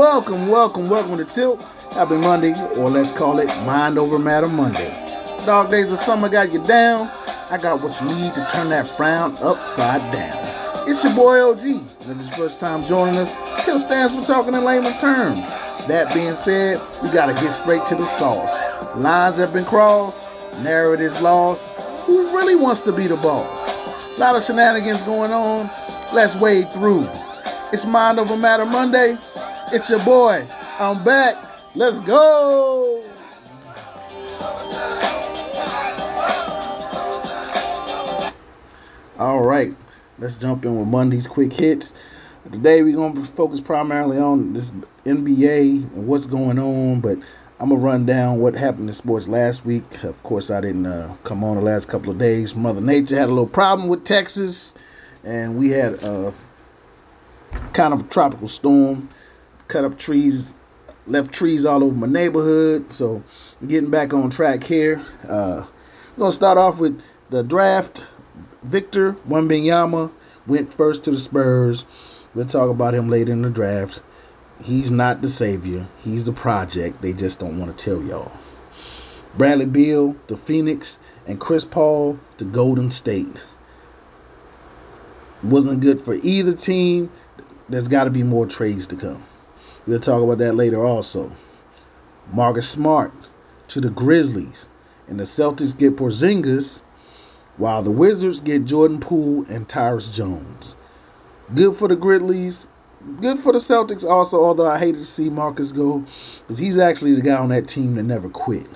Welcome, welcome, welcome to Tilt. Happy Monday, or let's call it Mind Over Matter Monday. Dog days of summer got you down. I got what you need to turn that frown upside down. It's your boy OG. And if it's your first time joining us, Tilt stands for talking in layman's terms. That being said, we gotta get straight to the sauce. Lines have been crossed, narratives lost. Who really wants to be the boss? A lot of shenanigans going on. Let's wade through. It's Mind Over Matter Monday. It's your boy. I'm back. Let's go. All right, let's jump in with Monday's quick hits. Today we're gonna focus primarily on this NBA and what's going on, but I'm gonna run down what happened in sports last week. Of course, I didn't uh, come on the last couple of days. Mother Nature had a little problem with Texas, and we had a kind of a tropical storm, cut up trees, left trees all over my neighborhood. So, getting back on track here. Uh, we're gonna start off with the draft. Victor Wembanyama went first to the Spurs. We'll talk about him later in the draft. He's not the savior. He's the project. They just don't want to tell y'all. Bradley Beal to Phoenix and Chris Paul to Golden State. Wasn't good for either team. There's got to be more trades to come. We'll talk about that later also. Marcus Smart to the Grizzlies. And the Celtics get Porzingis while the Wizards get Jordan Poole and Tyus Jones. Good for the Grizzlies. Good for the Celtics also, although I hated to see Marcus go because he's actually the guy on that team that never quit.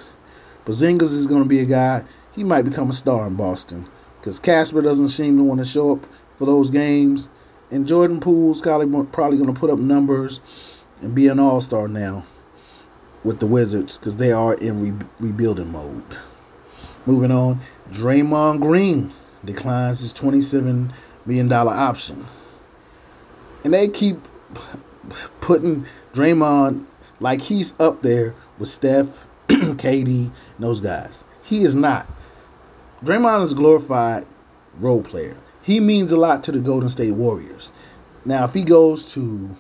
Porzingis is going to be a guy, he might become a star in Boston because Casper doesn't seem to want to show up for those games. And Jordan Poole's probably, probably going to put up numbers and be an all star now with the Wizards because they are in re- rebuilding mode. Moving on, Draymond Green declines his $27 million option. And they keep putting Draymond like he's up there with Steph, KD, those guys. He is not. Draymond is a glorified role player. He means a lot to the Golden State Warriors. Now, if he goes to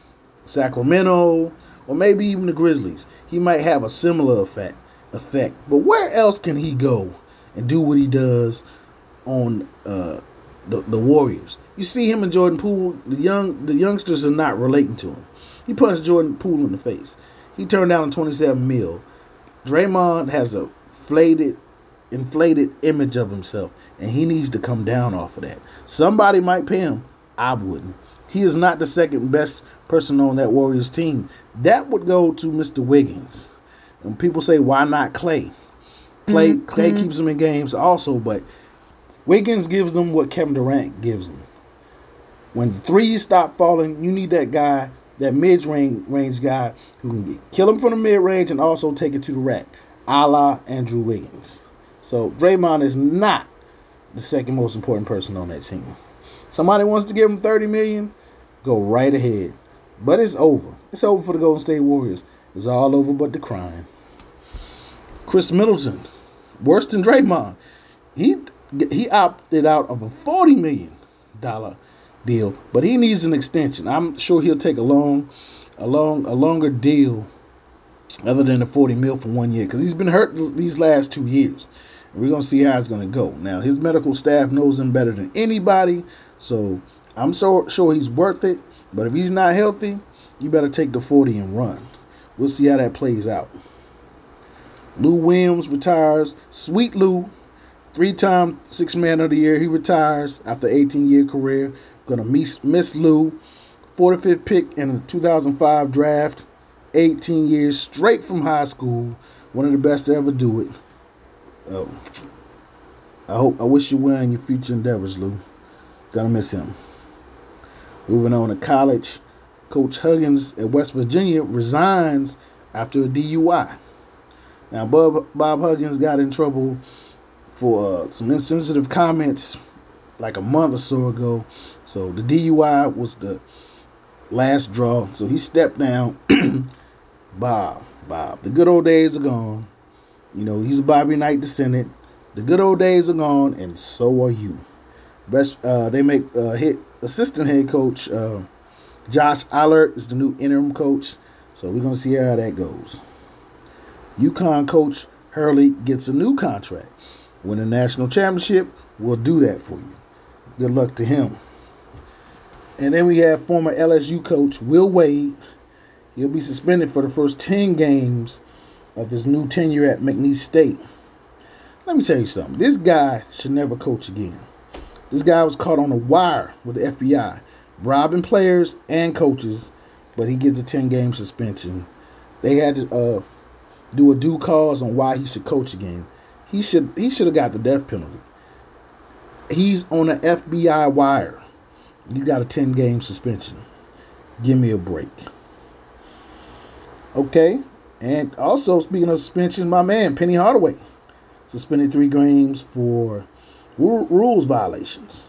Sacramento or maybe even the Grizzlies, he might have a similar effect. Effect. But where else can he go and do what he does on uh, the the Warriors? You see him and Jordan Poole. The young the youngsters are not relating to him. He punched Jordan Poole in the face. He turned down a 27 mil. Draymond has a inflated, inflated image of himself, and he needs to come down off of that. Somebody might pay him. I wouldn't. He is not the second best person on that Warriors team. That would go to Mr. Wiggins. And people say, why not Clay? Clay mm-hmm. Clay keeps them in games also, but Wiggins gives them what Kevin Durant gives them. When the threes stop falling, you need that guy, that mid range range guy who can get, kill him from the mid range and also take it to the rack, a la Andrew Wiggins. So Draymond is not the second most important person on that team. Somebody wants to give him 30 million, go right ahead. But it's over. It's over for the Golden State Warriors. It's all over but the crying. Khris Middleton, worse than Draymond. He he opted out of a forty million dollar deal, but he needs an extension. I'm sure he'll take a long, a long, a longer deal, other than the forty mil for one year, because he's been hurt these last two years. We're gonna see how it's gonna go. Now his medical staff knows him better than anybody, so I'm so sure he's worth it. But if he's not healthy, you better take the forty and run. We'll see how that plays out. Lou Williams retires. Sweet Lou, three-time six man of the year. He retires after 18-year career. Gonna miss, miss Lou. 45th pick in the 2005 draft. 18 years straight from high school. One of the best to ever do it. Um, I hope I wish you well in your future endeavors, Lou. Gonna miss him. Moving on to college, Coach Huggins at West Virginia resigns after a DUI. Now, Bob, Bob Huggins got in trouble for uh, some insensitive comments like a month or so ago. So the DUI was the last draw. So he stepped down. Bob, Bob, the good old days are gone. You know, he's a Bobby Knight descendant. The good old days are gone, and so are you. Best, uh, they make uh, hit assistant head coach uh, Josh Eilert is the new interim coach. So we're going to see how that goes. UConn coach Hurley gets a new contract. Win a national championship, we'll do that for you. Good luck to him. And then we have former LSU coach Will Wade. He'll be suspended for the first 10 games of his new tenure at McNeese State. Let me tell you something. This guy should never coach again. This guy was caught on a wire with the FBI, robbing players and coaches but he gets a 10 game suspension. They had to uh, do a due cause on why he should coach again. He should he should have got the death penalty. He's on an FBI wire. You got a 10 game suspension. Give me a break. Okay. And also, speaking of suspensions, my man, Penny Hardaway, suspended three games for rules violations.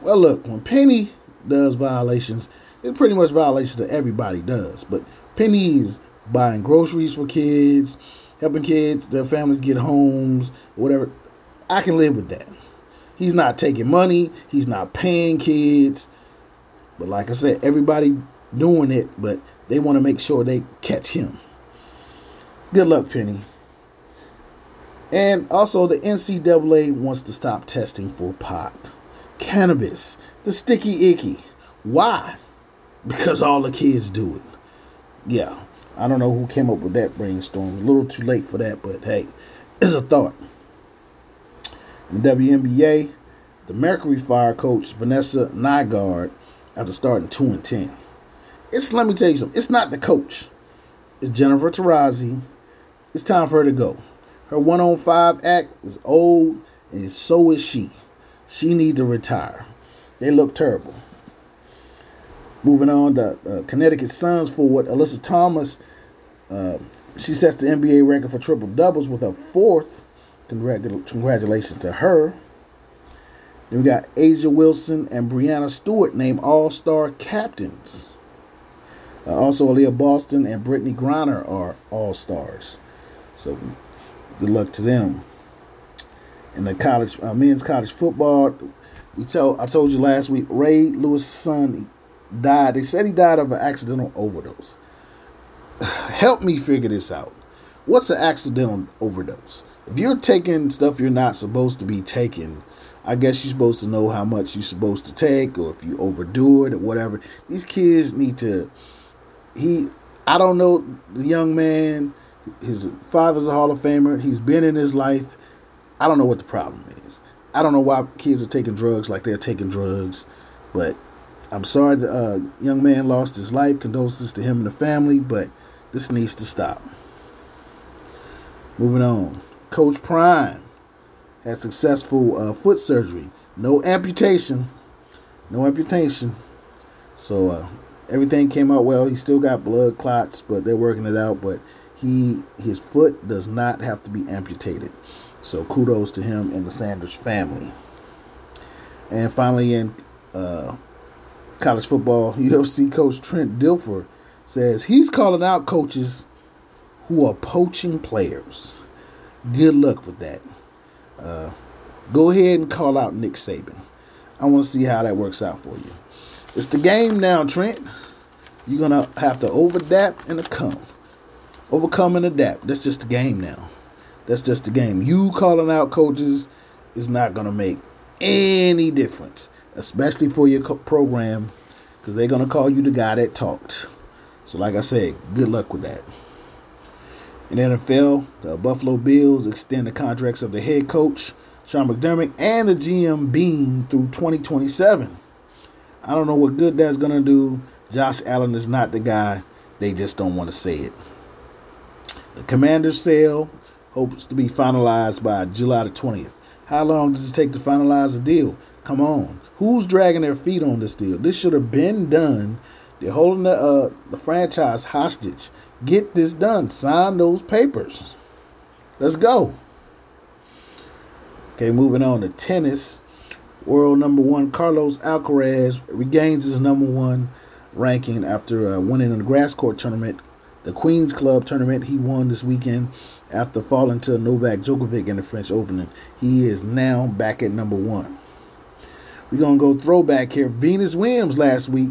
Well, look, when Penny does violations, it's pretty much violations that everybody does. But Penny's buying groceries for kids, helping kids, their families get homes, whatever. I can live with that. He's not taking money. He's not paying kids. But like I said, everybody doing it, but they want to make sure they catch him. Good luck, Penny. And also, the NCAA wants to stop testing for pot, cannabis, the sticky icky. Why? because all the kids do it. Yeah, I don't know who came up with that brainstorm. A little too late for that, but hey, it's a thought. In WNBA, the Mercury Fire coach Vanessa Nygaard after starting two and ten. It's let me tell you something. It's not the coach. It's Jennifer Taurasi. It's time for her to go. Her one on five act is old, and so is she. She need to retire. They look terrible. Moving on, the uh, Connecticut Suns forward Alyssa Thomas. Uh, she sets the NBA record for triple doubles with her fourth. Congratu- congratulations to her. Then we got A'ja Wilson and Breanna Stewart named All Star captains. Uh, also, Aliyah Boston and Brittney Griner are All Stars. So, good luck to them. In the college uh, men's college football, we tell I told you last week Ray Lewis' son died. They said he died of an accidental overdose. Help me figure this out. What's an accidental overdose? If you're taking stuff you're not supposed to be taking, I guess you're supposed to know how much you're supposed to take, or if you overdo it or whatever. These kids need to. He, I don't know the young man. His father's a Hall of Famer. He's been in his life. I don't know what the problem is. I don't know why kids are taking drugs like they're taking drugs, but I'm sorry the uh, young man lost his life. Condolences to him and the family, but this needs to stop. Moving on. Coach Prime had successful uh, foot surgery. No amputation. No amputation. So uh, everything came out well. He still got blood clots, but they're working it out. But he his foot does not have to be amputated. So kudos to him and the Sanders family. And finally, in uh, college football UFC coach Trent Dilfer says he's calling out coaches who are poaching players. Good luck with that. Uh, go ahead and call out Nick Saban. I want to see how that works out for you. It's the game now, Trent. You're gonna have to overadapt and come. Overcome and adapt. That's just the game now. That's just the game. You calling out coaches is not gonna make any difference especially for your program, because they're going to call you the guy that talked. So, like I said, good luck with that. In the NFL, the Buffalo Bills extend the contracts of the head coach, Sean McDermott, and the GM Beane through 2027. I don't know what good that's going to do. Josh Allen is not the guy. They just don't want to say it. The commander's sale hopes to be finalized by July the 20th. How long does it take to finalize a deal? Come on. Who's dragging their feet on this deal? This should have been done. They're holding the uh, the franchise hostage. Get this done. Sign those papers. Let's go. Okay, moving on to tennis. World number one Carlos Alcaraz regains his number one ranking after uh, winning in the grass court tournament, the Queens Club tournament he won this weekend after falling to Novak Djokovic in the French Open. He is now back at number one. We're gonna go throwback here. Venus Williams last week.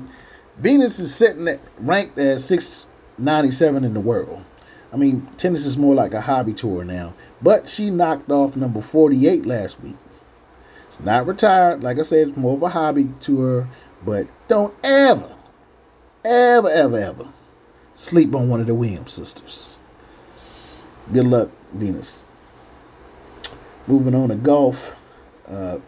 Venus is sitting at, ranked as 697 in the world. I mean, tennis is more like a hobby tour now. But she knocked off number 48 last week. She's not retired. Like I said, it's more of a hobby tour. But don't ever, ever, ever, ever sleep on one of the Williams sisters. Good luck, Venus. Moving on to golf. Uh,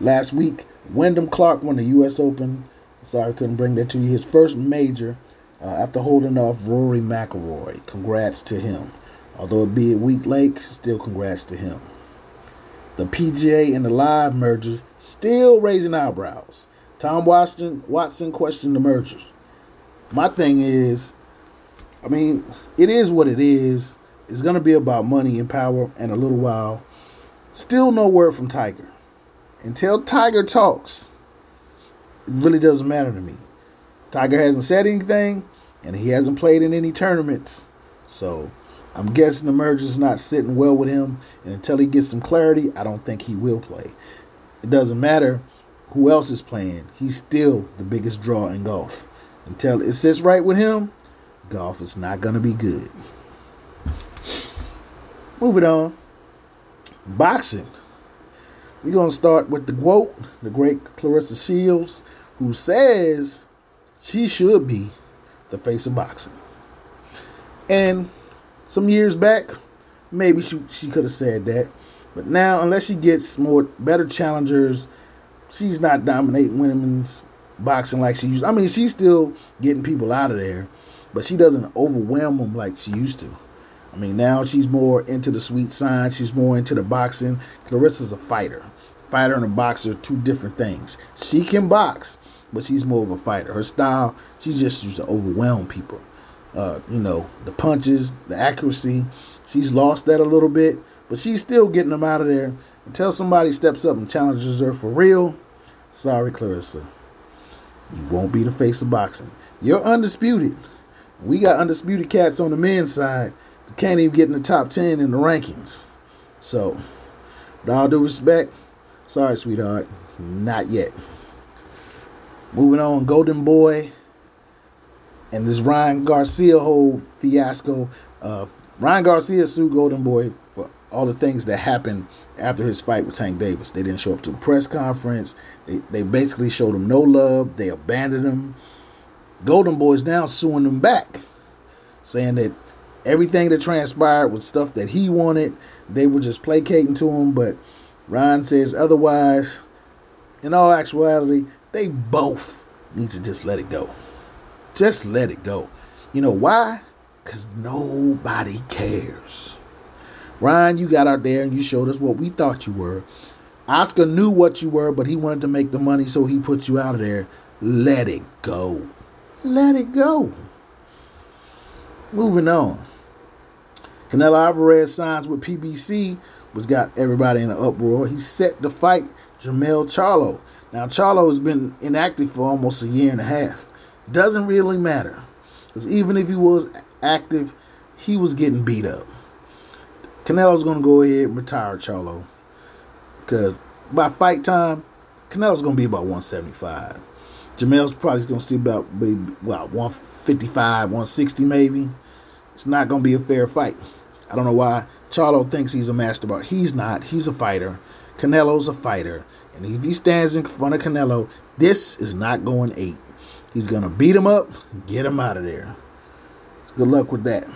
last week, Wyndham Clark won the U.S. Open. Sorry, I couldn't bring that to you. His first major uh, after holding off Rory McIlroy. Congrats to him. Although it be a week late, still congrats to him. The PGA and the LIV merger still raising eyebrows. Tom Watson Watson questioned the merger. My thing is, I mean, it is what it is. It's going to be about money and power and a little while. Still no word from Tiger. Until Tiger talks, it really doesn't matter to me. Tiger hasn't said anything, and he hasn't played in any tournaments. So I'm guessing the merger's not sitting well with him. And until he gets some clarity, I don't think he will play. It doesn't matter who else is playing. He's still the biggest draw in golf. Until it sits right with him, golf is not going to be good. Moving on. Boxing. We're going to start with the quote, the great Claressa Shields, who says she should be the face of boxing. And some years back, maybe she, she could have said that. But now, unless she gets more better challengers, she's not dominating women's boxing like she used. I mean, she's still getting people out of there, but she doesn't overwhelm them like she used to. I mean, now she's more into the sweet side. She's more into the boxing. Claressa's a fighter. Fighter and a boxer are two different things. She can box, but she's more of a fighter. Her style, she's just used to overwhelm people. Uh, you know, the punches, the accuracy. She's lost that a little bit, but she's still getting them out of there. Until somebody steps up and challenges her for real, sorry, Claressa. You won't be the face of boxing. You're undisputed. We got undisputed cats on the men's side can't even get in the top 10 in the rankings. So, with all due respect, sorry, sweetheart, not yet. Moving on, Golden Boy and this Ryan Garcia whole fiasco. Uh, Ryan Garcia sued Golden Boy for all the things that happened after his fight with Tank Davis. They didn't show up to a press conference. They, they basically showed him no love. They abandoned him. Golden Boy is now suing them back, saying that everything that transpired was stuff that he wanted. They were just placating to him, but Ryan says otherwise. In all actuality, they both need to just let it go. Just let it go. You know why? Because nobody cares. Ryan, you got out there and you showed us what we thought you were. Oscar knew what you were, but he wanted to make the money, so he put you out of there. Let it go. Let it go. Moving on. Canelo Alvarez signs with PBC, which got everybody in an uproar. He's set to fight Jermell Charlo. Now, Charlo has been inactive for almost a year and a half. Doesn't really matter. Because even if he was active, he was getting beat up. Canelo's going to go ahead and retire Charlo. Because by fight time, Canelo's going to be about 175. Jermell's probably going to still about, well, 155, 160 maybe. It's not going to be a fair fight. I don't know why Charlo thinks he's a master but He's not. He's a fighter. Canelo's a fighter. And if he stands in front of Canelo, this is not going eight. He's going to beat him up and get him out of there. Good luck with that.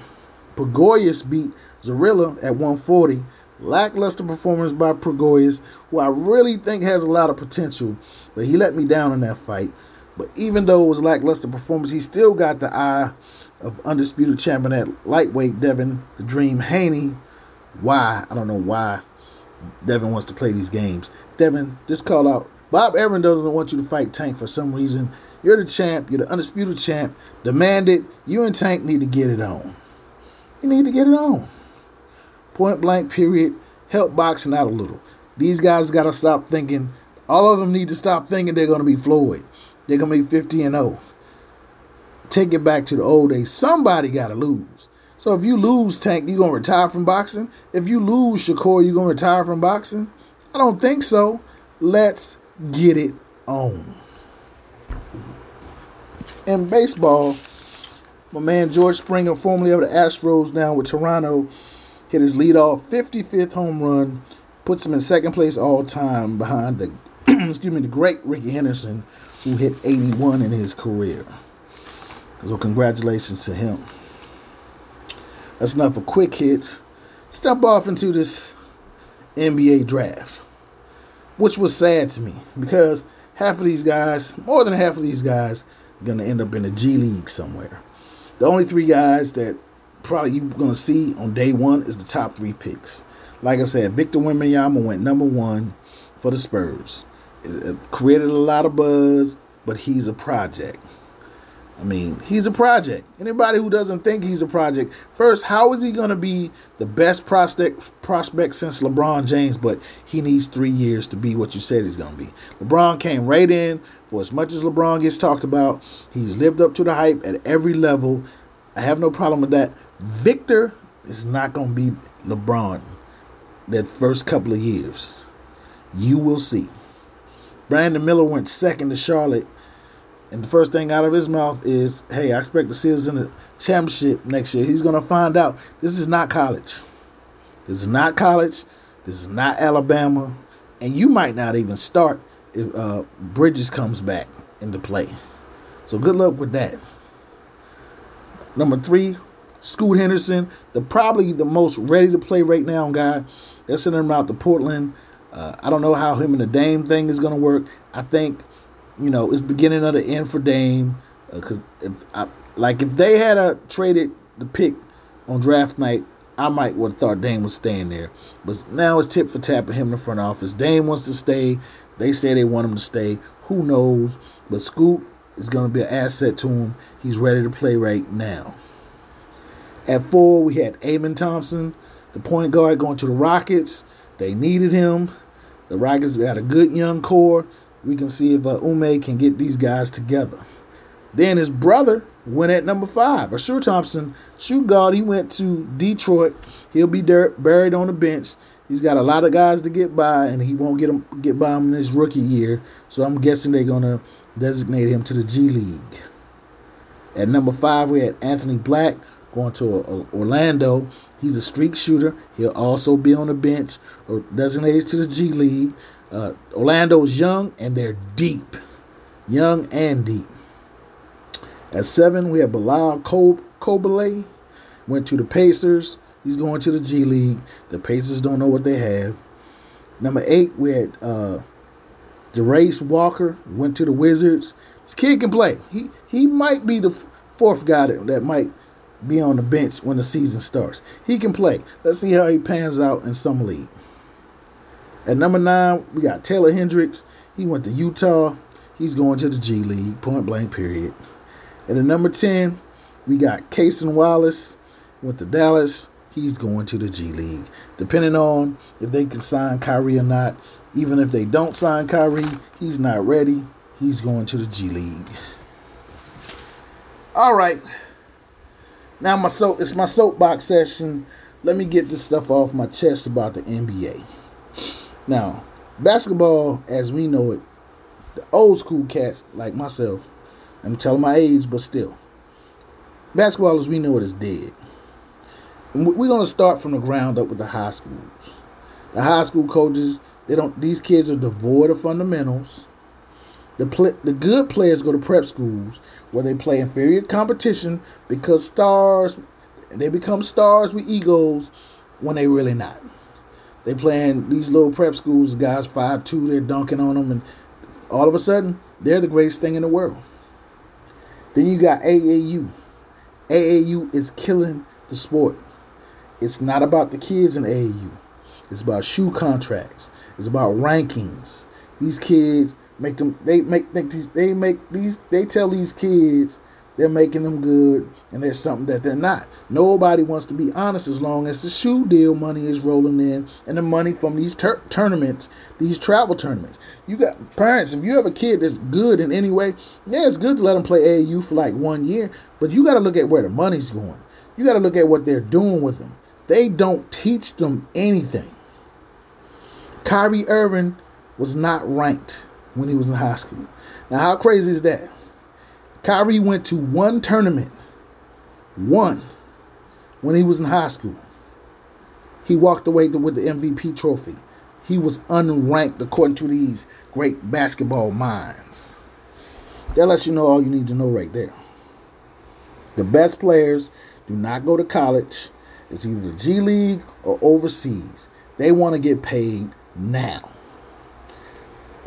Prograis beat Zorrilla at 140. Lackluster performance by Prograis, who I really think has a lot of potential, but he let me down in that fight. But even though it was lackluster performance, he still got the eye of undisputed champion at lightweight Devin the Dream Haney. Why? I don't know why Devin wants to play these games. Devin, just call out. Bob Arum doesn't want you to fight Tank for some reason. You're the champ. You're the undisputed champ. Demand it. You and Tank need to get it on. You need to get it on. Point blank, period. Help boxing out a little. These guys got to stop thinking. All of them need to stop thinking they're going to be Floyd. They're to be 50 and 0 take it back to the old days. Somebody got to lose. So if you lose Tank, you to retire from boxing? If you lose Shakur, you to retire from boxing? I don't think so. Let's get it on. In baseball, My man George Springer, formerly of the Astros, now with Toronto, hit his leadoff 55th home run, puts him in second place all time behind the excuse me the great Rickey Henderson, who hit 81 in his career. So congratulations to him. That's enough for quick hits. Step off into this NBA draft, which was sad to me because half of these guys, more than half of these guys, are going to end up in the G League somewhere. The only three guys that probably you're going to see on day one is the top three picks. Like I said, Victor Wembanyama went number one for the Spurs. It, it created a lot of buzz, but he's a project. I mean, he's a project. Anybody who doesn't think he's a project, first, how is he going to be the best prospect prospect since LeBron James? But he needs three years to be what you said he's going to be. LeBron came right in for as much as LeBron gets talked about. He's lived up to the hype at every level. I have no problem with that. Victor is not going to be LeBron that first couple of years. You will see. Brandon Miller went second to Charlotte and the first thing out of his mouth is, "Hey, I expect to see us in the championship next year." He's gonna find out. This is not college. This is not college. This is not Alabama, and you might not even start if uh, Bridges comes back into play. So good luck with that. Number three, Scoot Henderson, the probably the most ready to play right now guy. They're sending him out to Portland. Uh, I don't know how him and the Dame thing is going to work. I think you know, it's beginning of the end for Dame. Because uh, if I, like if they had a traded the pick on draft night, I might would have thought Dame was staying there. But now it's tip for tapping him in the front office. Dame wants to stay. They say they want him to stay. Who knows? But Scoot is going to be an asset to him. He's ready to play right now. At four, we had Amen Thompson, the point guard, going to the Rockets. They needed him. The Rockets got a good young core we can see if uh, Ime can get these guys together. Then his brother went at number five. Ausar Thompson, shoot guard, he went to Detroit. He'll be there, buried on the bench. He's got a lot of guys to get by, and he won't get him get by him in his rookie year. So I'm guessing they're gonna designate him to the G League. At number five, we had Anthony Black going to uh, Orlando. He's a streak shooter. He'll also be on the bench or designated to the G League. Uh, Orlando's young and they're deep. Young and deep. At seven, we have Bilal Coulibaly. Went to the Pacers. He's going to the G League. The Pacers don't know what they have. Number eight, we had uh, Walker. Went to the Wizards. This kid can play. He he might be the fourth guy that, that might be on the bench when the season starts. He can play. Let's see how he pans out in summer league. At number nine, we got Taylor Hendricks. He went to Utah. He's going to the G League, point blank, period. And at number 10, we got Cason Wallace. Went to Dallas. He's going to the G League. Depending on if they can sign Kyrie or not. Even if they don't sign Kyrie, he's not ready. He's going to the G League. All right. Now my soap it's my soapbox session. Let me get this stuff off my chest about the NBA. Now, basketball as we know it, the old school cats like myself, I'm telling my age, but still, basketball as we know it is dead. And we're gonna start from the ground up with the high schools. The high school coaches, they don't. These kids are devoid of fundamentals. The play, the good players go to prep schools where they play inferior competition because stars, they become stars with egos when they really not. They playing these little prep schools, guys five two, they're dunking on them, and all of a sudden they're the greatest thing in the world. Then you got AAU. AAU is killing the sport. It's not about the kids in AAU. It's about shoe contracts. It's about rankings. These kids make them. They make, make these. They make these. They tell these kids they're making them good and there's something that they're not. Nobody wants to be honest as long as the shoe deal money is rolling in and the money from these tournaments, these travel tournaments. You got parents, if you have a kid that's good in any way, yeah, it's good to let them play AAU for like one year, but you got to look at where the money's going. You got to look at what they're doing with them. They don't teach them anything. Kyrie Irving was not ranked when he was in high school. Now, how crazy is that? Kyrie went to one tournament One, when he was in high school, he walked away with the MVP trophy. He was unranked according to these great basketball minds. That lets you know all you need to know right there. The best players do not go to college. It's either the G League or overseas. They want to get paid now.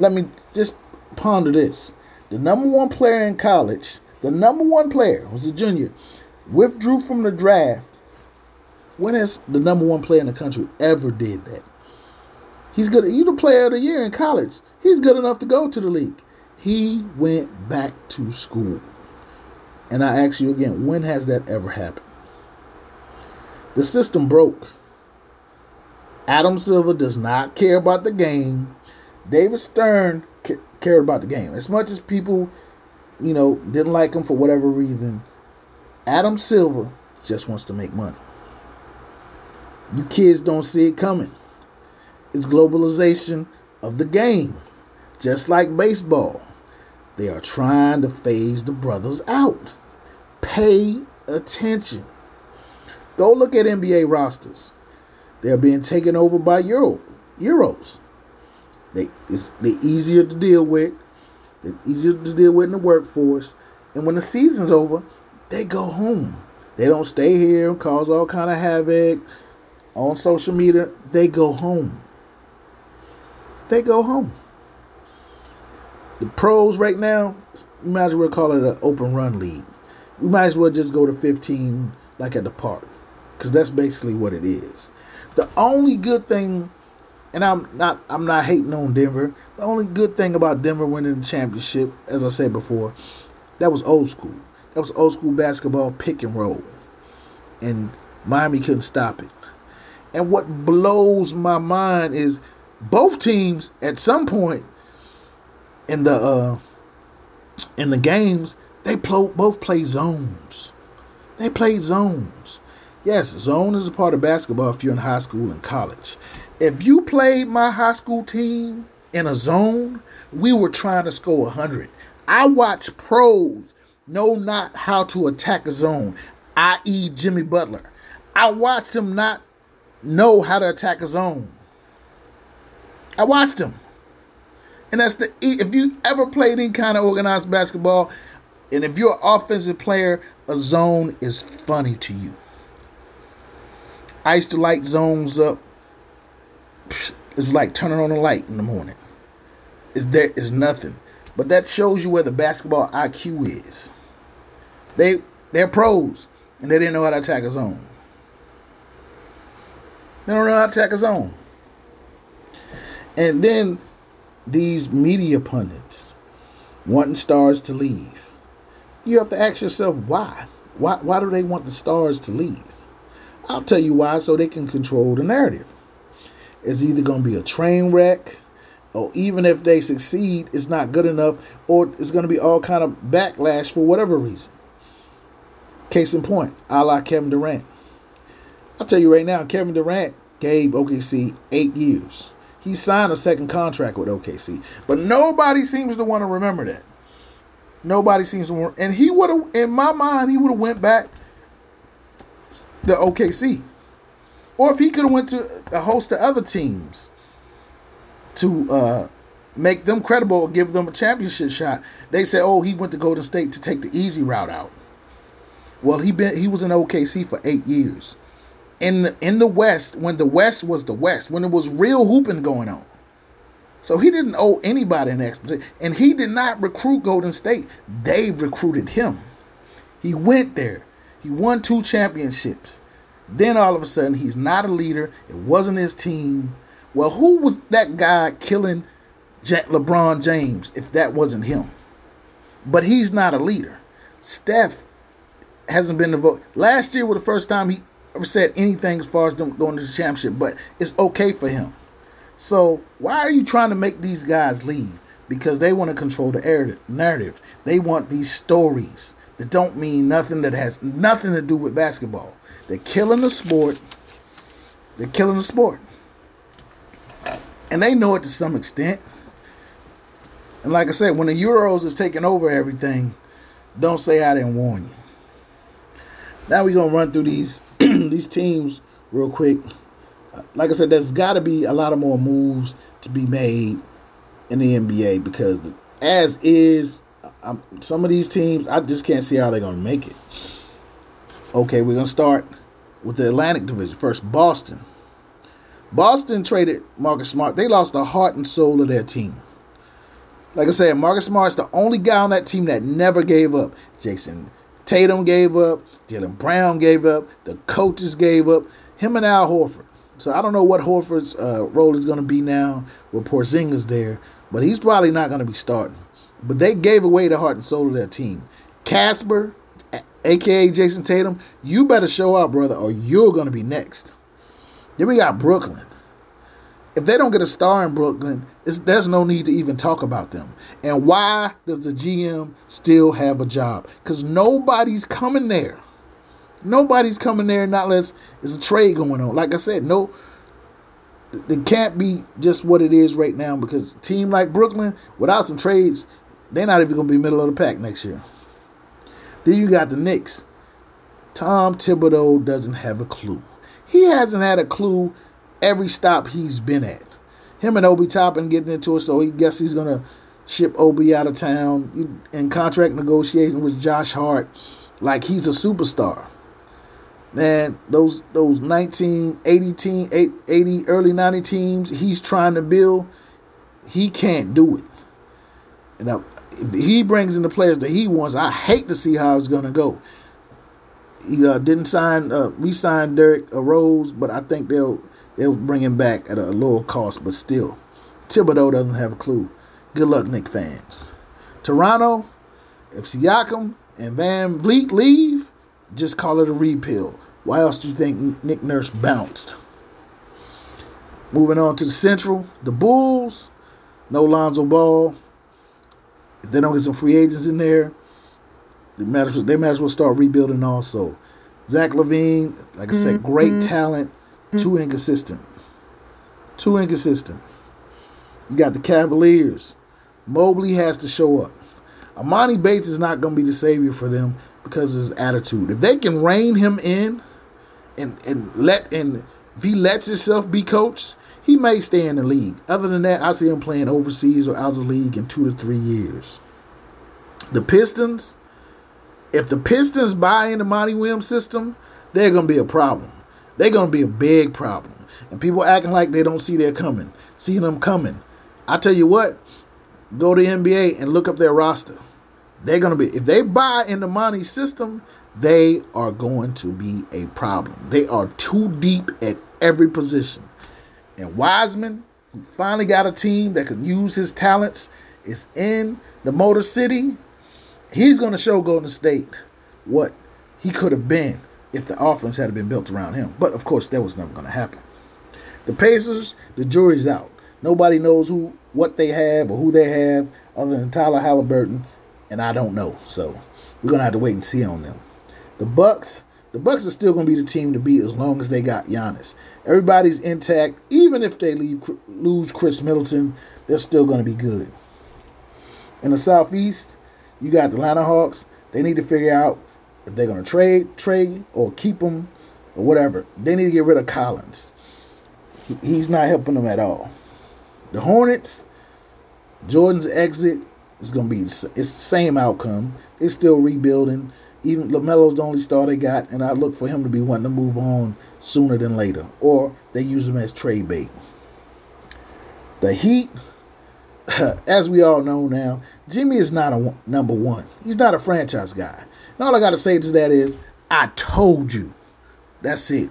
Let me just ponder this. The number one player in college, the number one player was a junior, withdrew from the draft. When has the number one player in the country ever did that? He's good. You the player of the year in college. He's good enough to go to the league. He went back to school. And I ask you again, when has that ever happened? The system broke. Adam Silver does not care about the game. David Stern cared about the game. As much as people, you know, didn't like him for whatever reason, Adam Silver just wants to make money. You kids don't see it coming. It's globalization of the game. Just like baseball. They are trying to phase the brothers out. Pay attention. Go look at NBA rosters. They're being taken over by Euro Euros. They it's they easier to deal with. They're easier to deal with in the workforce. And when the season's over, they go home. They don't stay here and cause all kind of havoc on social media. They go home. They go home. The pros right now, we might as well call it an open run league. We might as well just go to 15 like at the park. Because that's basically what it is. The only good thing and I'm not I'm not hating on Denver. The only good thing about Denver winning the championship, as I said before, that was old school. That was old school basketball pick and roll. And Miami couldn't stop it. And what blows my mind is both teams at some point in the uh in the games, they both play zones. They play zones. Yes, zone is a part of basketball if you're in high school and college if you played my high school team in a zone, we were trying to score 100. I watch pros know not how to attack a zone, i.e., Jimmy Butler. I watched him not know how to attack a zone. I watched him. And that's the if you ever played any kind of organized basketball, and if you're an offensive player, a zone is funny to you. I used to light zones up it's like turning on a light in the morning. Is there is nothing. But that shows you where the basketball IQ is. They they're pros and they didn't know how to attack a zone. They don't know how to attack a zone. And then these media pundits wanting stars to leave. You have to ask yourself why. Why why do they want the stars to leave? I'll tell you why so they can control the narrative is either going to be a train wreck or even if they succeed it's not good enough or it's going to be all kind of backlash for whatever reason. Case in point a la kevin durant. I'll tell you right now kevin durant gave okc eight years. He signed a second contract with okc but nobody seems to want to remember that. Nobody seems to want and he would have in my mind he would have went back to okc or if he could have went to a host of other teams to uh, make them credible give them a championship shot. They say, "Oh, he went to Golden State to take the easy route out." Well, he been he was in OKC for eight years, in the, in the West when the West was the West when it was real hooping going on. So he didn't owe anybody an explanation, and he did not recruit Golden State. They recruited him. He went there. He won two championships. Then all of a sudden, he's not a leader. It wasn't his team. Well, who was that guy killing LeBron James if that wasn't him? But he's not a leader. Steph hasn't been the vote. Last year was the first time he ever said anything as far as going to the championship, but it's okay for him. So why are you trying to make these guys leave? Because they want to control the narrative. They want these stories that don't mean nothing, that has nothing to do with basketball. They're killing the sport. They're killing the sport. And they know it to some extent. And like I said, when the Euros is taking over everything, don't say I didn't warn you. Now we're gonna run through these these teams real quick. Like I said, there's got to be a lot of more moves to be made in the NBA because as is, I'm, some of these teams I just can't see how they're gonna make it. Okay, we're gonna start with the Atlantic Division first. Boston. Boston traded Marcus Smart. They lost the heart and soul of their team. Like I said, Marcus Smart's the only guy on that team that never gave up. Jayson Tatum gave up. Jaylen Brown gave up. The coaches gave up. Him and Al Horford. So I don't know what Horford's uh, role is going to be now with Porzingis there, but he's probably not going to be starting. But they gave away the heart and soul of their team. Casper, aka Jayson Tatum, you better show up, brother, or you're going to be next. Then we got Brooklyn if they don't get a star in Brooklyn, there's no need to even talk about them. And why does the GM still have a job? Because nobody's coming there. Nobody's coming there, not unless it's a trade going on. Like I said, no, it can't be just what it is right now because team like Brooklyn, without some trades, they're not even going to be middle of the pack next year. Then you got the Knicks. Tom Thibodeau doesn't have a clue. He hasn't had a clue every stop he's been at. Him and Obi Toppin getting into it, so he guess he's gonna ship Obi out of town in contract negotiation with Josh Hart, like he's a superstar. Man, those those 1980 team, 80 early 90 teams he's trying to build, he can't do it. And if he brings in the players that he wants, I hate to see how it's gonna go. He uh, didn't sign, uh, re-sign Derrick Rose, but I think they'll They'll bring him back at a lower cost, but still, Thibodeau doesn't have a clue. Good luck, Knick fans. Toronto, if Siakam and Van Vleet leave, just call it a repeal. Why else do you think Nick Nurse bounced? Moving on to the Central, the Bulls, no Lonzo Ball. If they don't get some free agents in there, they might as well, they might as well start rebuilding also. Zach LaVine, like I said, mm-hmm. great talent too inconsistent. Too inconsistent. You got the Cavaliers. Mobley has to show up. Emoni Bates is not going to be the savior for them because of his attitude. If they can rein him in and and let and if he lets himself be coached, he may stay in the league. Other than that, I see him playing overseas or out of the league in two to three years. The Pistons, if the Pistons buy into Monty Williams' system, they're going to be a problem they're going to be a big problem. And people acting like they don't see they're coming, seeing them coming. I tell you what, go to NBA and look up their roster. They're going to be, if they buy into Monty's system, they are going to be a problem. They are too deep at every position. And Wiseman who finally got a team that can use his talents. is in the Motor City. He's going to show Golden State what he could have been if the offense had been built around him. But of course, that was never going to happen. The Pacers, the jury's out. Nobody knows who, what they have, or who they have, other than Tyler Haliburton, and I don't know. So we're gonna have to wait and see on them. The Bucks, the Bucks are still gonna be the team to beat as long as they got Giannis. Everybody's intact, even if they leave lose Khris Middleton, they're still gonna be good. In the Southeast, you got the Atlanta Hawks. They need to figure out if they're going to trade, trade or keep him or whatever, they need to get rid of Collins. He, he's not helping them at all. The Hornets, Jordan's exit is going to be it's the same outcome. They're still rebuilding. Even LaMelo's the only star they got, and I look for him to be wanting to move on sooner than later, or they use him as trade bait. The Heat, as we all know now, Jimmy is not a number one. He's not a franchise guy. And all I got to say to that is, I told you. That's it.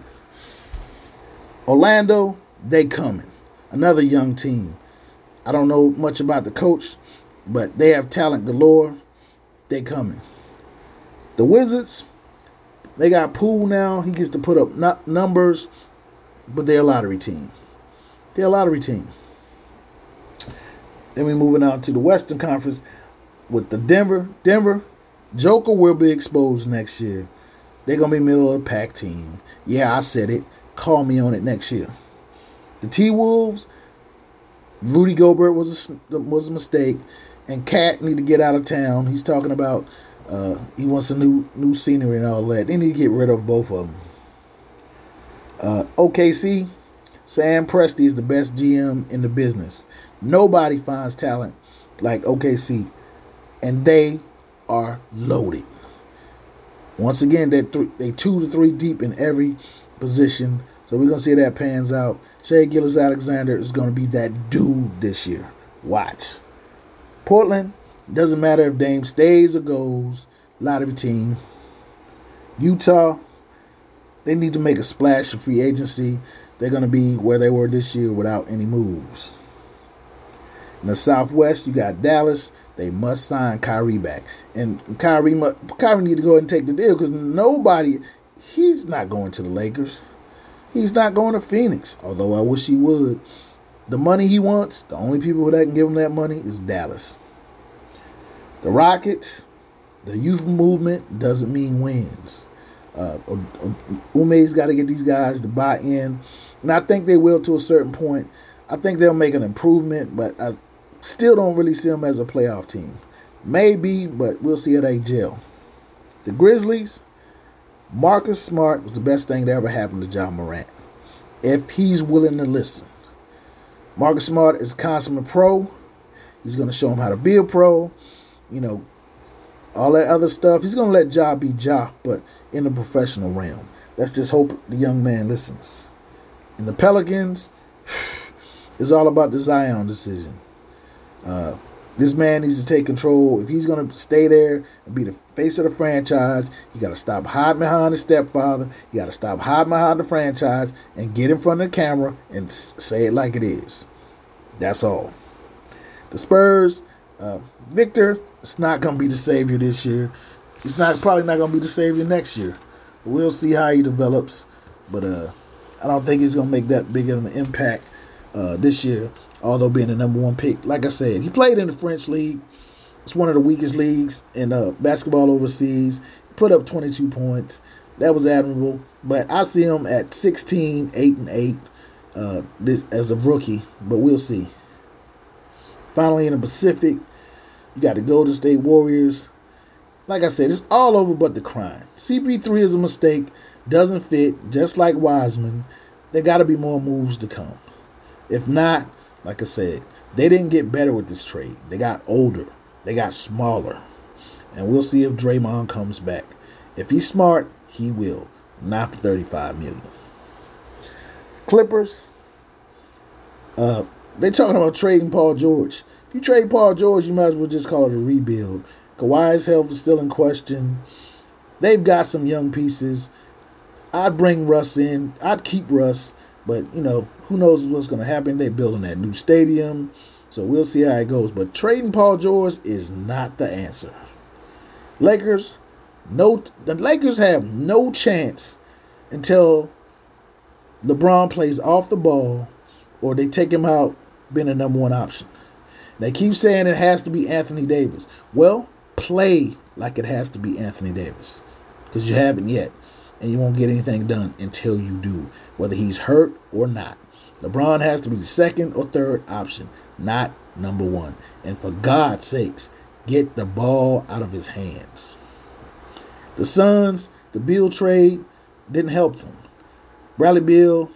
Orlando, they coming. Another young team. I don't know much about the coach, but they have talent galore. They coming. The Wizards, they got Poole now. He gets to put up numbers, but they're a lottery team. They're a lottery team. Then we're moving out to the Western Conference with the Denver. Denver, Joker will be exposed next year. They're gonna be middle of the pack team. Yeah, I said it. Call me on it next year. The T Wolves, Rudy Gobert was a, was a mistake, and KAT need to get out of town. He's talking about Uh, he wants a new new scenery and all that. They need to get rid of both of them. Uh, OKC, Sam Presti is the best GM in the business. Nobody finds talent like OKC, and they are loaded. Once again, they're th- they two to three deep in every position. So we're gonna see that pans out. Shai Gilgeous-Alexander is gonna be that dude this year. Watch. Portland doesn't matter if Dame stays or goes. A lot of your team. Utah, they need to make a splash in free agency. They're gonna be where they were this year without any moves. In the Southwest, you got Dallas. They must sign Kyrie back, and Kyrie, Kyrie need to go ahead and take the deal because nobody, he's not going to the Lakers. He's not going to Phoenix, although I wish he would. The money he wants, the only people that can give him that money is Dallas. The Rockets, the youth movement doesn't mean wins. Uh, Ime's got to get these guys to buy in, and I think they will to a certain point. I think they'll make an improvement, but I still don't really see them as a playoff team. Maybe, but we'll see how they gel. The Grizzlies, Marcus Smart was the best thing that ever happened to Ja Morant. If he's willing to listen. Marcus Smart is a consummate pro. He's going to show him how to be a pro. You know, all that other stuff. He's going to let Ja be Ja, but in the professional realm. Let's just hope the young man listens. And the Pelicans, it's all about the Zion decision. Uh, this man needs to take control. If he's going to stay there and be the face of the franchise, you got to stop hiding behind his stepfather. You got to stop hiding behind the franchise and get in front of the camera and say it like it is. That's all. The Spurs, uh, Victor, it's not going to be the savior this year. He's not probably not going to be the savior next year. We'll see how he develops, but uh, I don't think he's going to make that big of an impact uh, this year although being the number one pick. Like I said, he played in the French league. It's one of the weakest leagues in uh, basketball overseas. He put up 22 points. That was admirable. But I see him at 16, 8 and 8 uh, this, as a rookie. But we'll see. Finally, in the Pacific, you got the Golden State Warriors. Like I said, it's all over but the crime. CP3 is a mistake, doesn't fit, just like Wiseman. There got to be more moves to come. If not, like I said, they didn't get better with this trade. They got older. They got smaller. And we'll see if Draymond comes back. If he's smart, he will. Not for 35 million. Clippers. Uh, they talking about trading Paul George. If you trade Paul George, you might as well just call it a rebuild. Kawhi's health is still in question. They've got some young pieces. I'd bring Russ in. I'd keep Russ. But you know, who knows what's going to happen? They're building that new stadium, so we'll see how it goes. But trading Paul George is not the answer. Lakers, no, the Lakers have no chance until LeBron plays off the ball or they take him out being a number one option. They keep saying it has to be Anthony Davis. Well, play like it has to be Anthony Davis because you haven't yet and you won't get anything done until you do, whether he's hurt or not. LeBron has to be the second or third option, not number one. And for God's sakes, get the ball out of his hands. The Suns, the Beal trade didn't help them. Bradley Beal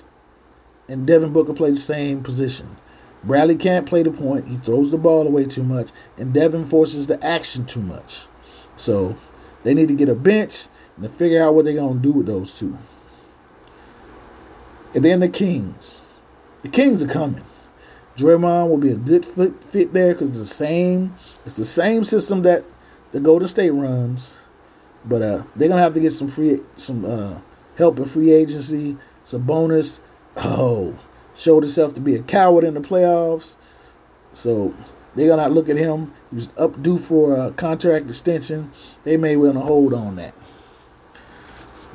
and Devin Booker play the same position. Bradley can't play the point. He throws the ball away too much, and Devin forces the action too much. So they need to get a bench and figure out what they're going to do with those two. And then the Kings. The Kings are coming. Draymond will be a good fit, fit there because it's the same. It's the same system that the Golden State runs, but uh, they're gonna have to get some free some uh, help in free agency, Sabonis. Oh, showed himself to be a coward in the playoffs, so they're gonna look at him. He was up due for a contract extension. They may want to hold on that.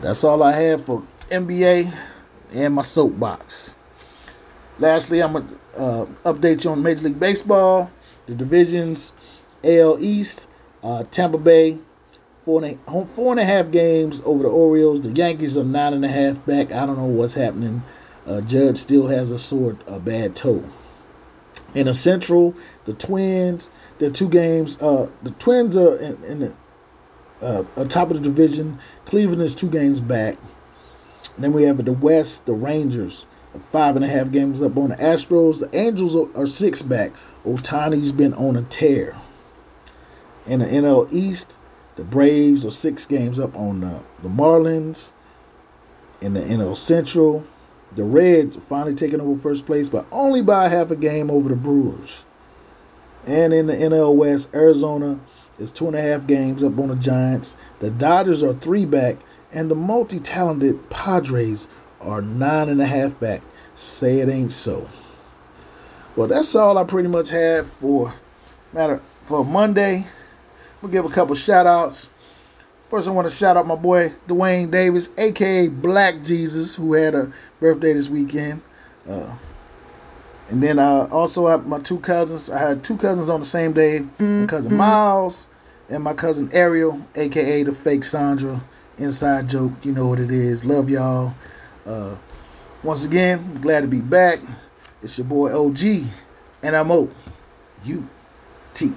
That's all I have for NBA and my soapbox. Lastly, I'm to uh, update you on Major League Baseball, the divisions, AL East, uh, Tampa Bay, four and, four and a half games over the Orioles. The Yankees are nine and a half back. I don't know what's happening. Uh, Judge still has a sore, a bad toe. In the Central, the Twins, the two games, uh, the Twins are in, in the uh, top of the division. Cleveland is two games back. And then we have the West, the Rangers, five and a half games up on the Astros. The Angels are, are six back. Ohtani's been on a tear. In the NL East, the Braves are six games up on the, the Marlins. In the NL Central, the Reds finally taking over first place, but only by half a game over the Brewers. And in the NL West, Arizona is two and a half games up on the Giants. The Dodgers are three back, and the multi talented Padres are nine and a half back. Say it ain't so. Well, that's all I pretty much have for matter for Monday. We'll give a couple shout outs. First, I want to shout out my boy Dwayne Davis, aka Black Jesus, who had a birthday this weekend. Uh, and then I also have my two cousins. I had two cousins on the same day. My cousin Miles and my cousin Ariel, aka the fake Sandra. Inside joke, you know what it is. Love y'all. Uh, once again, glad to be back. It's your boy OG, and I'm O. U T.